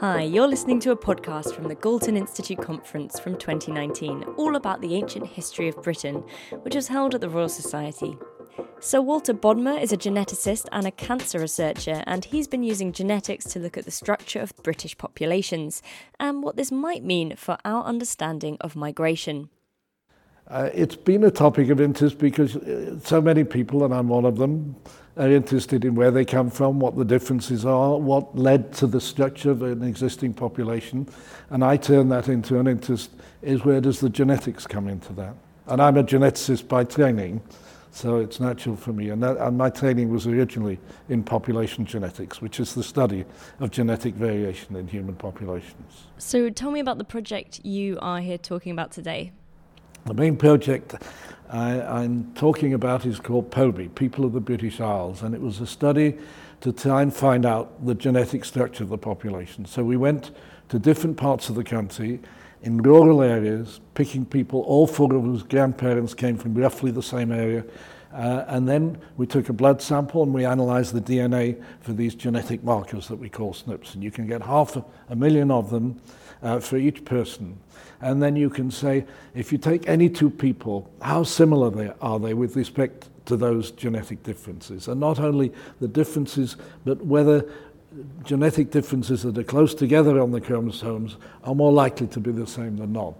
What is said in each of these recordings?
Hi, you're listening to a podcast from the Galton Institute Conference from 2019, all about the ancient history of Britain, which was held at the Royal Society. Sir Walter Bodmer is a geneticist and a cancer researcher, and he's been using genetics to look at the structure of British populations and what this might mean for our understanding of migration. Uh, it's been a topic of interest because uh, so many people, and I'm one of them, are interested in where they come from, what the differences are, what led to the structure of an existing population. And I turn that into an interest is where does the genetics come into that? And I'm a geneticist by training, so it's natural for me. And, that, and my training was originally in population genetics, which is the study of genetic variation in human populations. So tell me about the project you are here talking about today. The main project I, am talking about is called POBI, People of the British Isles, and it was a study to try and find out the genetic structure of the population. So we went to different parts of the country in rural areas, picking people, all four of whose grandparents came from roughly the same area. Uh, and then we took a blood sample and we analyzed the DNA for these genetic markers that we call SNPs. And you can get half a, million of them uh, for each person. And then you can say, if you take any two people, how similar they, are they with respect to those genetic differences? And not only the differences, but whether genetic differences that are close together on the chromosomes are more likely to be the same than not.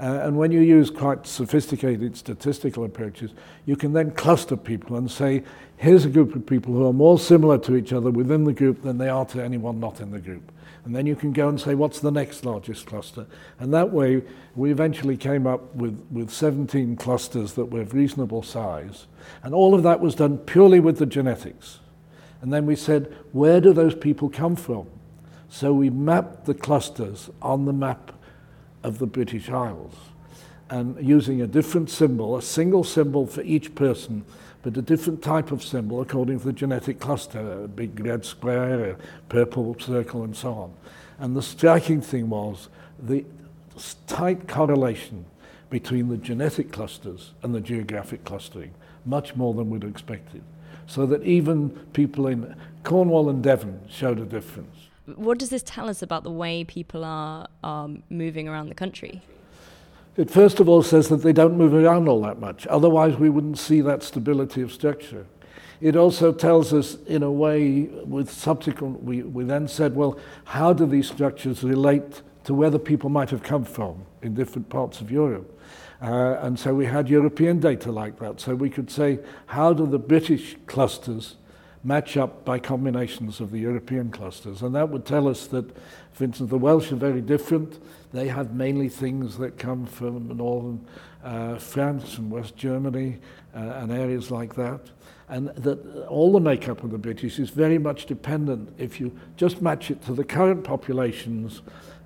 Uh, and when you use quite sophisticated statistical approaches, you can then cluster people and say, here's a group of people who are more similar to each other within the group than they are to anyone not in the group. And then you can go and say, what's the next largest cluster? And that way, we eventually came up with, with 17 clusters that were of reasonable size. And all of that was done purely with the genetics. And then we said, where do those people come from? So we mapped the clusters on the map of the British Isles. And using a different symbol, a single symbol for each person, but a different type of symbol according to the genetic cluster, a big red square, a purple circle, and so on. And the striking thing was the tight correlation between the genetic clusters and the geographic clustering, much more than we'd expected. So that even people in Cornwall and Devon showed a difference. What does this tell us about the way people are, are moving around the country? It first of all says that they don't move around all that much. Otherwise, we wouldn't see that stability of structure. It also tells us, in a way, with subsequent, we, we then said, well, how do these structures relate to where the people might have come from in different parts of Europe? Uh, and so we had European data like that. So we could say, how do the British clusters match up by combinations of the European clusters. And that would tell us that, for instance, the Welsh are very different. They have mainly things that come from northern uh, France and West Germany uh, and areas like that. And that all the makeup of the British is very much dependent, if you just match it to the current populations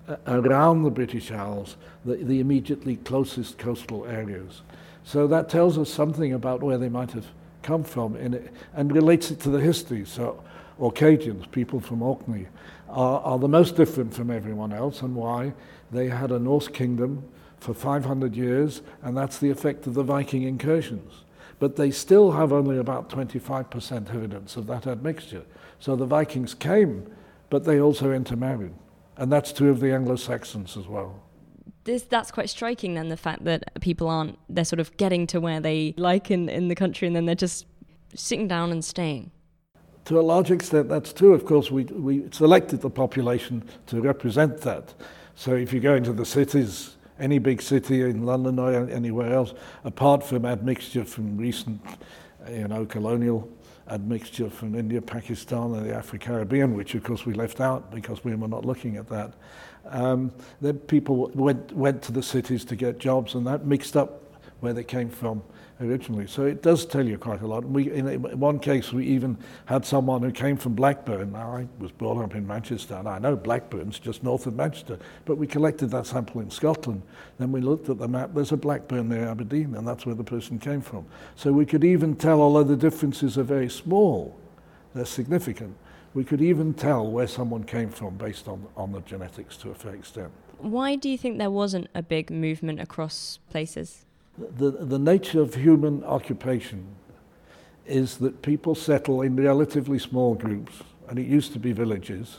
uh, around the British Isles, the, the immediately closest coastal areas. So that tells us something about where they might have come from in and relates it to the history. So Orcadians, people from Orkney, are, are the most different from everyone else, and why? They had a Norse kingdom for 500 years, and that's the effect of the Viking incursions. But they still have only about 25% evidence of that admixture. So the Vikings came, but they also intermarried. And that's true of the Anglo Saxons as well this that's quite striking then the fact that people aren't they're sort of getting to where they like in, in the country and then they're just sitting down and staying. To a large extent that's true. Of course we we selected the population to represent that. So if you go into the cities any big city in London or anywhere else apart from admixture from recent you know colonial admixture from India, Pakistan, and the African Caribbean, which of course we left out because we were not looking at that. Um, then people went, went to the cities to get jobs, and that mixed up where they came from originally. So it does tell you quite a lot. We, in one case, we even had someone who came from Blackburn. Now, I was brought up in Manchester, and I know Blackburn's just north of Manchester, but we collected that sample in Scotland. Then we looked at the map, there's a Blackburn near Aberdeen, and that's where the person came from. So we could even tell, although the differences are very small, they're significant we could even tell where someone came from based on, on the genetics to a fair extent. Why do you think there wasn't a big movement across places? The, the nature of human occupation is that people settle in relatively small groups, and it used to be villages,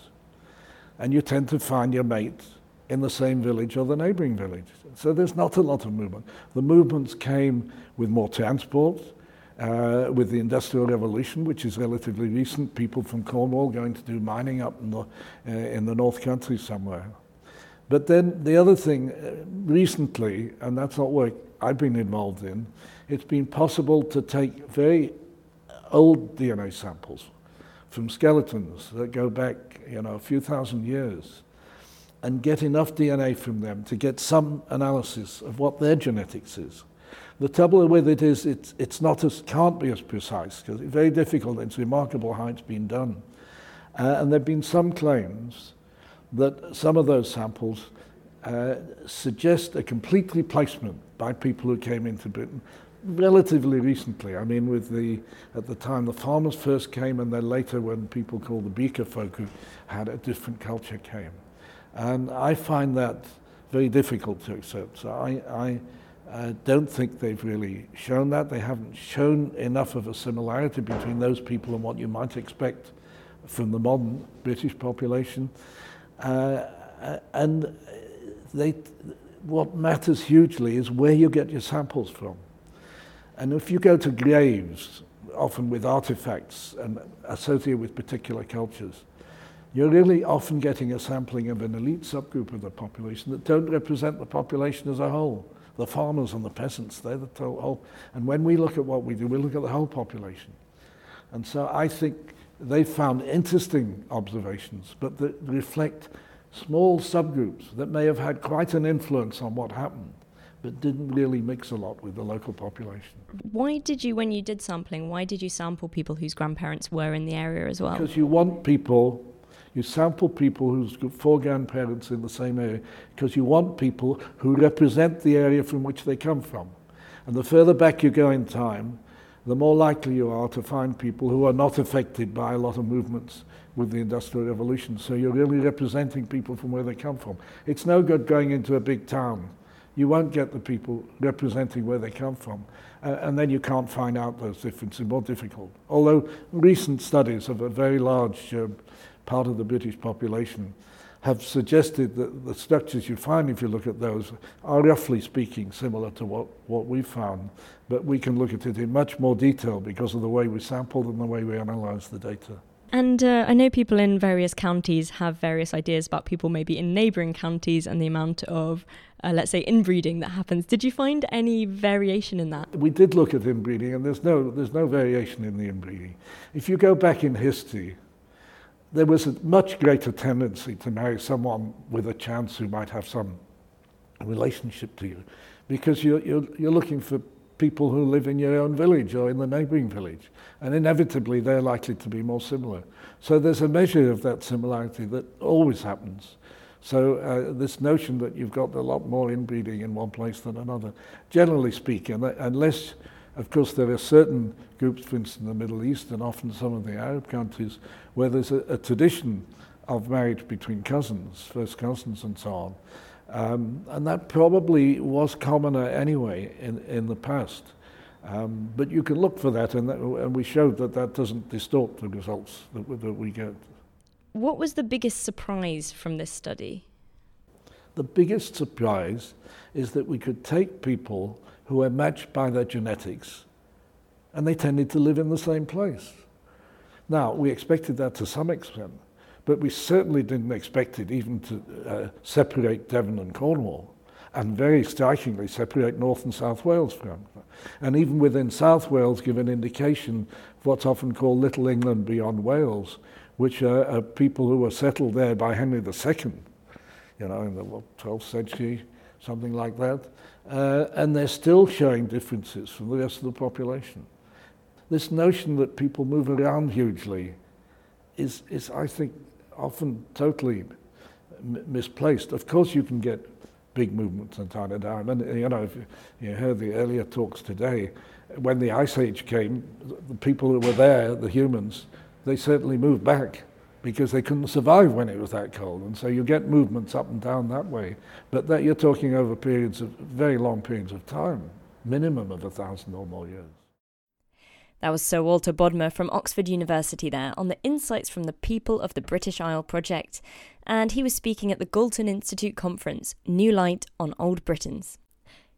and you tend to find your mate in the same village or the neighboring village. So there's not a lot of movement. The movements came with more transport, uh, with the Industrial Revolution, which is relatively recent, people from Cornwall going to do mining up in the, uh, in the North Country somewhere. But then the other thing, uh, recently, and that's not work I've been involved in, it's been possible to take very old DNA samples from skeletons that go back, you know, a few thousand years and get enough DNA from them to get some analysis of what their genetics is. The trouble with it is it's, it's not as, can't be as precise because it's very difficult. It's remarkable how it's been done. Uh, and there have been some claims that some of those samples uh, suggest a complete replacement by people who came into Britain relatively recently. I mean, with the at the time the farmers first came, and then later when people called the Beaker folk who had a different culture came, and I find that very difficult to accept. So I. I I don't think they've really shown that. They haven't shown enough of a similarity between those people and what you might expect from the modern British population. Uh, and they, what matters hugely is where you get your samples from. And if you go to graves, often with artifacts and associated with particular cultures, you're really often getting a sampling of an elite subgroup of the population that don't represent the population as a whole the farmers and the peasants, they're the total whole. And when we look at what we do, we look at the whole population. And so I think they found interesting observations, but that reflect small subgroups that may have had quite an influence on what happened, but didn't really mix a lot with the local population. Why did you, when you did sampling, why did you sample people whose grandparents were in the area as well? Because you want people you sample people whose four grandparents in the same area because you want people who represent the area from which they come from. And the further back you go in time, the more likely you are to find people who are not affected by a lot of movements with the Industrial Revolution. So you're really representing people from where they come from. It's no good going into a big town. You won't get the people representing where they come from. Uh, and then you can't find out those differences, more difficult. Although recent studies of a very large uh, part of the British population, have suggested that the structures you find, if you look at those, are roughly speaking similar to what, what we found. But we can look at it in much more detail because of the way we sampled and the way we analyze the data. And uh, I know people in various counties have various ideas about people maybe in neighbouring counties and the amount of, uh, let's say, inbreeding that happens. Did you find any variation in that? We did look at inbreeding, and there's no, there's no variation in the inbreeding. If you go back in history, there was a much greater tendency to marry someone with a chance who might have some relationship to you because you're, you're, you're looking for people who live in your own village or in the neighboring village. And inevitably, they're likely to be more similar. So there's a measure of that similarity that always happens. So uh, this notion that you've got a lot more inbreeding in one place than another, generally speaking, unless of course, there are certain groups, for instance, in the Middle East and often some of the Arab countries, where there's a, a tradition of marriage between cousins, first cousins, and so on. Um, and that probably was commoner anyway in, in the past. Um, but you can look for that and, that, and we showed that that doesn't distort the results that, that we get. What was the biggest surprise from this study? The biggest surprise is that we could take people who were matched by their genetics, and they tended to live in the same place. Now, we expected that to some extent, but we certainly didn't expect it even to uh, separate Devon and Cornwall, and very strikingly separate North and South Wales from. And even within South Wales, give an indication of what's often called Little England beyond Wales, which are, are people who were settled there by Henry II, you know, in the 12th century, something like that. Uh, and they're still showing differences from the rest of the population. This notion that people move around hugely is, is I think, often totally m- misplaced. Of course, you can get big movements in time to time. And, you know, if you, you heard the earlier talks today, when the Ice Age came, the people who were there, the humans, they certainly moved back because they couldn't survive when it was that cold. And so you get movements up and down that way. But that you're talking over periods of very long periods of time, minimum of a thousand or more years. That was Sir Walter Bodmer from Oxford University there on the insights from the people of the British Isle project. and he was speaking at the Galton Institute conference, New Light on Old Britons.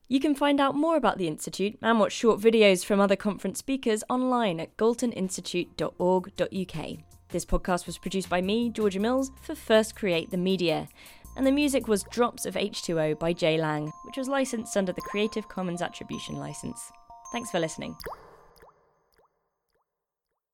You can find out more about the Institute and watch short videos from other conference speakers online at galtoninstitute.org.uk. This podcast was produced by me, Georgia Mills, for First Create the Media, and the music was Drops of H2O by Jay Lang, which was licensed under the Creative Commons Attribution License. Thanks for listening.